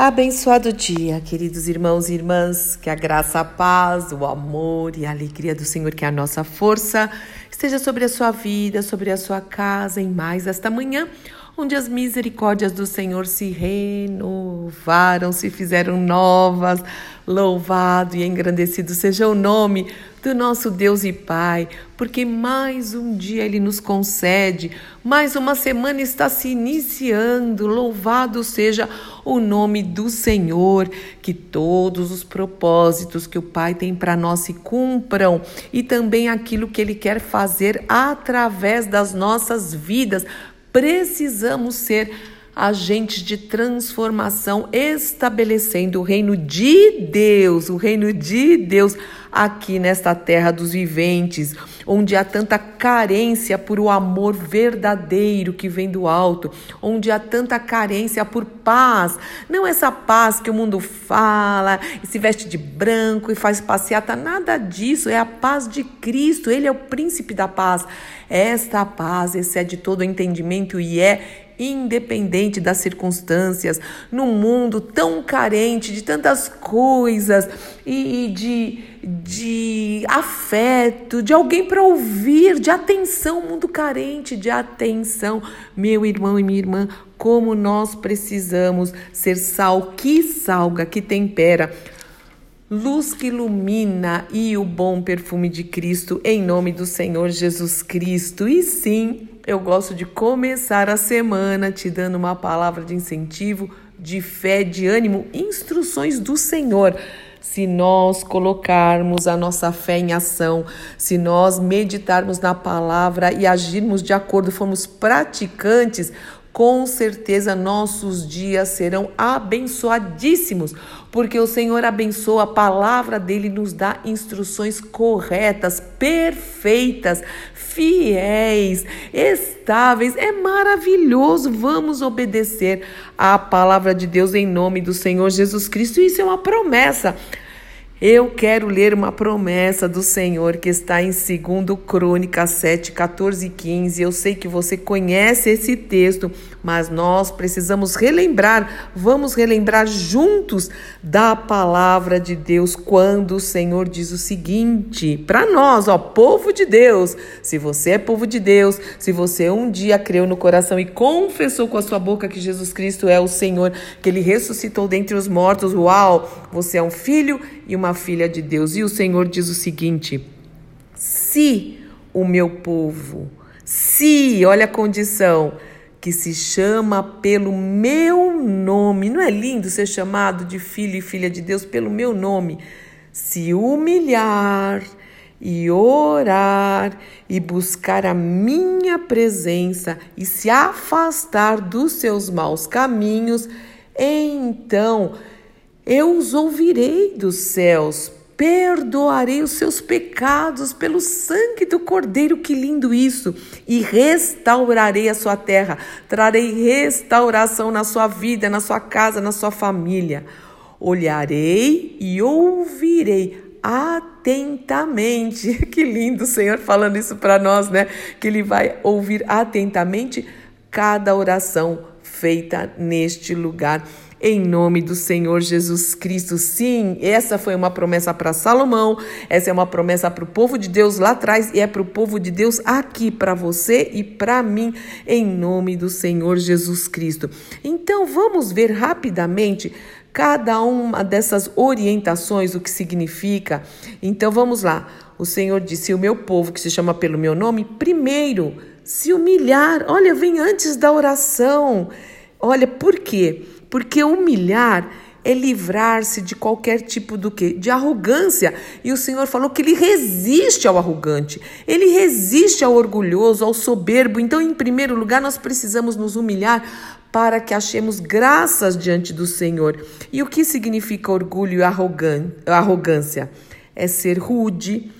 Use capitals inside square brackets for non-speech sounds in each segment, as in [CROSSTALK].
Abençoado dia, queridos irmãos e irmãs, que a graça, a paz, o amor e a alegria do Senhor, que é a nossa força, esteja sobre a sua vida, sobre a sua casa em mais esta manhã, onde as misericórdias do Senhor se renovaram, se fizeram novas. Louvado e engrandecido seja o nome do nosso Deus e Pai, porque mais um dia Ele nos concede, mais uma semana está se iniciando. Louvado seja o nome do Senhor, que todos os propósitos que o Pai tem para nós se cumpram e também aquilo que Ele quer fazer através das nossas vidas. Precisamos ser agentes de transformação, estabelecendo o reino de Deus, o reino de Deus aqui nesta terra dos viventes, onde há tanta carência por o amor verdadeiro que vem do alto, onde há tanta carência por paz, não essa paz que o mundo fala e se veste de branco e faz passeata, nada disso, é a paz de Cristo, ele é o príncipe da paz. Esta paz excede todo o entendimento e é independente das circunstâncias, num mundo tão carente de tantas coisas e de, de afeto, de alguém para ouvir, de atenção, mundo carente de atenção. Meu irmão e minha irmã, como nós precisamos ser sal que salga, que tempera luz que ilumina e o bom perfume de Cristo, em nome do Senhor Jesus Cristo. E sim, eu gosto de começar a semana te dando uma palavra de incentivo, de fé, de ânimo, instruções do Senhor. Se nós colocarmos a nossa fé em ação, se nós meditarmos na palavra e agirmos de acordo, formos praticantes, com certeza nossos dias serão abençoadíssimos, porque o Senhor abençoa, a palavra dele nos dá instruções corretas, perfeitas, fiéis, estáveis. É maravilhoso. Vamos obedecer à palavra de Deus em nome do Senhor Jesus Cristo. Isso é uma promessa. Eu quero ler uma promessa do Senhor que está em 2 Crônicas 7, 14 e 15. Eu sei que você conhece esse texto, mas nós precisamos relembrar, vamos relembrar juntos da palavra de Deus quando o Senhor diz o seguinte para nós, ó, povo de Deus. Se você é povo de Deus, se você um dia creu no coração e confessou com a sua boca que Jesus Cristo é o Senhor, que ele ressuscitou dentre os mortos, uau, você é um filho e uma filha de Deus. E o Senhor diz o seguinte: se o meu povo, se, olha a condição, que se chama pelo meu nome, não é lindo ser chamado de filho e filha de Deus pelo meu nome? Se humilhar e orar e buscar a minha presença e se afastar dos seus maus caminhos, então eu os ouvirei dos céus, perdoarei os seus pecados pelo sangue do Cordeiro, que lindo isso! E restaurarei a sua terra, trarei restauração na sua vida, na sua casa, na sua família. Olharei e ouvirei atentamente. [LAUGHS] Que lindo o Senhor falando isso para nós, né? Que Ele vai ouvir atentamente cada oração feita neste lugar em nome do Senhor Jesus Cristo. Sim, essa foi uma promessa para Salomão, essa é uma promessa para o povo de Deus lá atrás e é para o povo de Deus aqui, para você e para mim, em nome do Senhor Jesus Cristo. Então vamos ver rapidamente cada uma dessas orientações, o que significa. Então vamos lá. O Senhor disse: O meu povo, que se chama pelo meu nome, primeiro se humilhar. Olha, vem antes da oração. Olha, por quê? Porque humilhar é livrar-se de qualquer tipo do quê? De arrogância. E o Senhor falou que ele resiste ao arrogante, ele resiste ao orgulhoso, ao soberbo. Então, em primeiro lugar, nós precisamos nos humilhar para que achemos graças diante do Senhor. E o que significa orgulho e arrogância? É ser rude,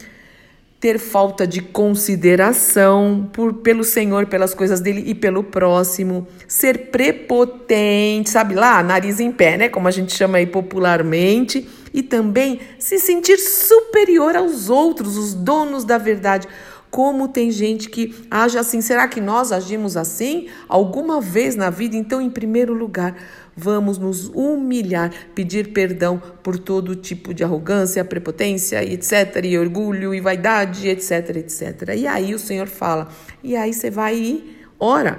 ter falta de consideração por, pelo Senhor, pelas coisas dele e pelo próximo, ser prepotente, sabe lá, nariz em pé, né, como a gente chama aí popularmente, e também se sentir superior aos outros, os donos da verdade. Como tem gente que age assim? Será que nós agimos assim alguma vez na vida? Então, em primeiro lugar, vamos nos humilhar, pedir perdão por todo tipo de arrogância, prepotência, etc, e orgulho e vaidade, etc, etc. E aí o Senhor fala: "E aí você vai e ora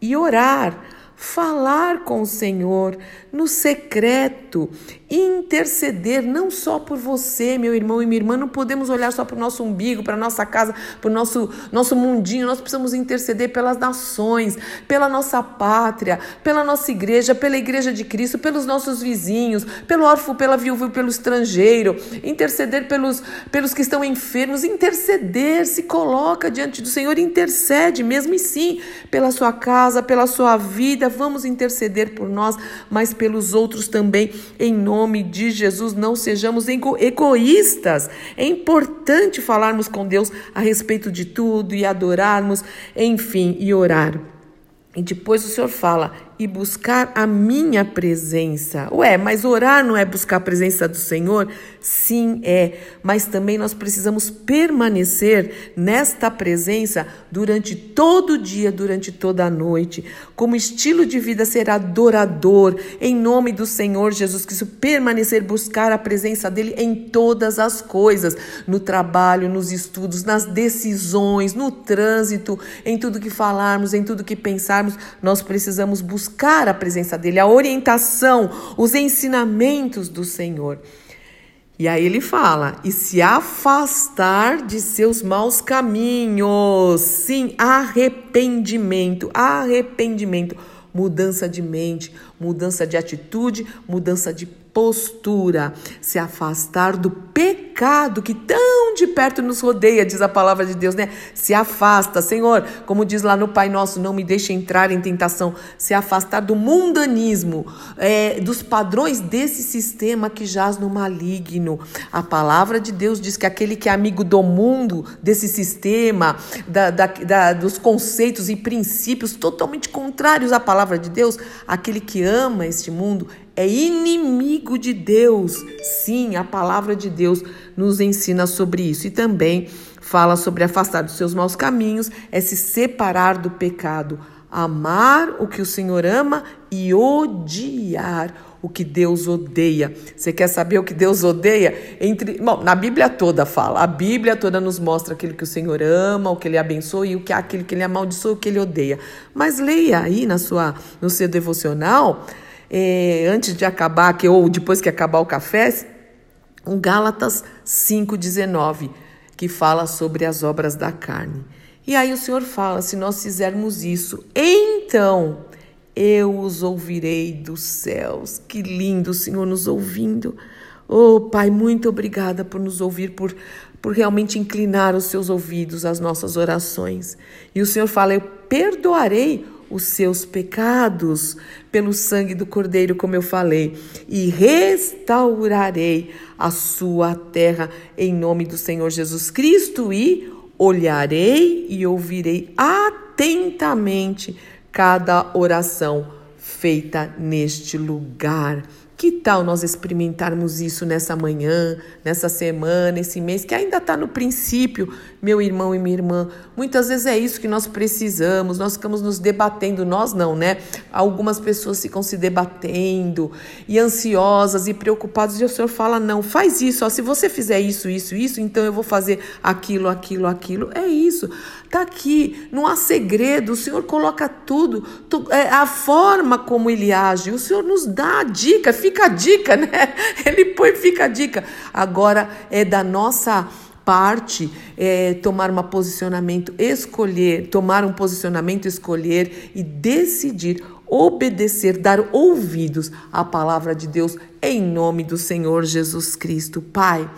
e orar falar com o Senhor no secreto, interceder não só por você, meu irmão e minha irmã, não podemos olhar só para o nosso umbigo, para a nossa casa, para o nosso, nosso mundinho, nós precisamos interceder pelas nações, pela nossa pátria, pela nossa igreja, pela igreja de Cristo, pelos nossos vizinhos, pelo órfão, pela viúva e pelo estrangeiro, interceder pelos, pelos que estão enfermos, interceder, se coloca diante do Senhor, intercede mesmo e sim, pela sua casa, pela sua vida, vamos interceder por nós, mas pelos outros também, em nome de Jesus. Não sejamos ego egoístas. É importante falarmos com Deus a respeito de tudo e adorarmos, enfim, e orar. E depois o Senhor fala: e buscar a minha presença. Ué, mas orar não é buscar a presença do Senhor? Sim, é. Mas também nós precisamos permanecer nesta presença durante todo o dia, durante toda a noite. Como estilo de vida ser adorador, em nome do Senhor Jesus Cristo. Permanecer, buscar a presença dEle em todas as coisas: no trabalho, nos estudos, nas decisões, no trânsito, em tudo que falarmos, em tudo que pensarmos. Nós precisamos buscar buscar a presença dele, a orientação, os ensinamentos do Senhor. E aí ele fala: e se afastar de seus maus caminhos. Sim, arrependimento, arrependimento, mudança de mente, mudança de atitude, mudança de postura, se afastar do pecado que tão de perto nos rodeia, diz a palavra de Deus, né? Se afasta, Senhor, como diz lá no Pai Nosso, não me deixe entrar em tentação, se afastar do mundanismo, é, dos padrões desse sistema que jaz no maligno. A palavra de Deus diz que aquele que é amigo do mundo, desse sistema, da, da, da, dos conceitos e princípios totalmente contrários à palavra de Deus, aquele que ama este mundo é inimigo de Deus. Sim, a palavra de Deus nos ensina sobre isso e também fala sobre afastar dos seus maus caminhos, é se separar do pecado, amar o que o Senhor ama e odiar o que Deus odeia. Você quer saber o que Deus odeia? Entre, bom, na Bíblia toda fala. A Bíblia toda nos mostra aquilo que o Senhor ama, o que ele abençoa e o que aquilo que ele amaldiçoa, o que ele odeia. Mas leia aí na sua no seu devocional é, antes de acabar, que, ou depois que acabar o café, um Gálatas 5,19, que fala sobre as obras da carne. E aí o Senhor fala: se nós fizermos isso, então eu os ouvirei dos céus. Que lindo o Senhor nos ouvindo. Oh, Pai, muito obrigada por nos ouvir, por, por realmente inclinar os seus ouvidos às nossas orações. E o Senhor fala: eu perdoarei os seus pecados pelo sangue do Cordeiro, como eu falei, e restaurarei a sua terra em nome do Senhor Jesus Cristo e olharei e ouvirei atentamente cada oração feita neste lugar. Que tal nós experimentarmos isso nessa manhã, nessa semana, esse mês, que ainda está no princípio, meu irmão e minha irmã? Muitas vezes é isso que nós precisamos, nós ficamos nos debatendo, nós não, né? Algumas pessoas ficam se debatendo e ansiosas e preocupadas, e o Senhor fala: não, faz isso, ó, se você fizer isso, isso, isso, então eu vou fazer aquilo, aquilo, aquilo. É isso, tá aqui, não há segredo, o Senhor coloca tudo, tu, é, a forma como ele age, o Senhor nos dá a dica, fica a dica, né? [LAUGHS] Ele põe, fica a dica. Agora é da nossa parte é, tomar um posicionamento, escolher, tomar um posicionamento, escolher e decidir obedecer, dar ouvidos à palavra de Deus em nome do Senhor Jesus Cristo. Pai,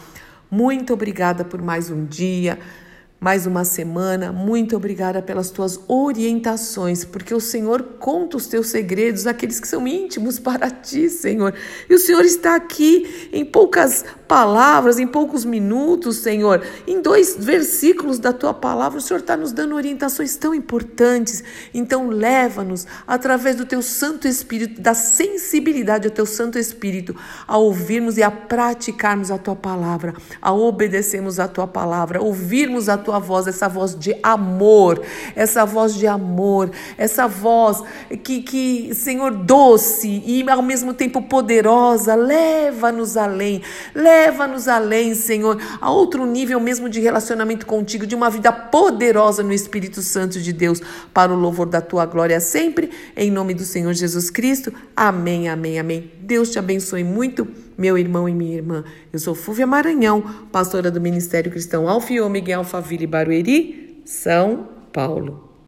muito obrigada por mais um dia mais uma semana. Muito obrigada pelas tuas orientações, porque o Senhor conta os teus segredos, aqueles que são íntimos para ti, Senhor. E o Senhor está aqui em poucas palavras, em poucos minutos, Senhor, em dois versículos da tua palavra. O Senhor está nos dando orientações tão importantes. Então, leva-nos através do teu Santo Espírito, da sensibilidade ao teu Santo Espírito, a ouvirmos e a praticarmos a tua palavra, a obedecermos a tua palavra, ouvirmos a tua tua voz, essa voz de amor, essa voz de amor, essa voz que, que Senhor, doce e ao mesmo tempo poderosa, leva-nos além, leva-nos além, Senhor, a outro nível mesmo de relacionamento contigo, de uma vida poderosa no Espírito Santo de Deus, para o louvor da tua glória sempre, em nome do Senhor Jesus Cristo. Amém, amém, amém. Deus te abençoe muito, meu irmão e minha irmã. Eu sou Fúvia Maranhão, pastora do Ministério Cristão Alfio Miguel Alfaville Barueri, São Paulo.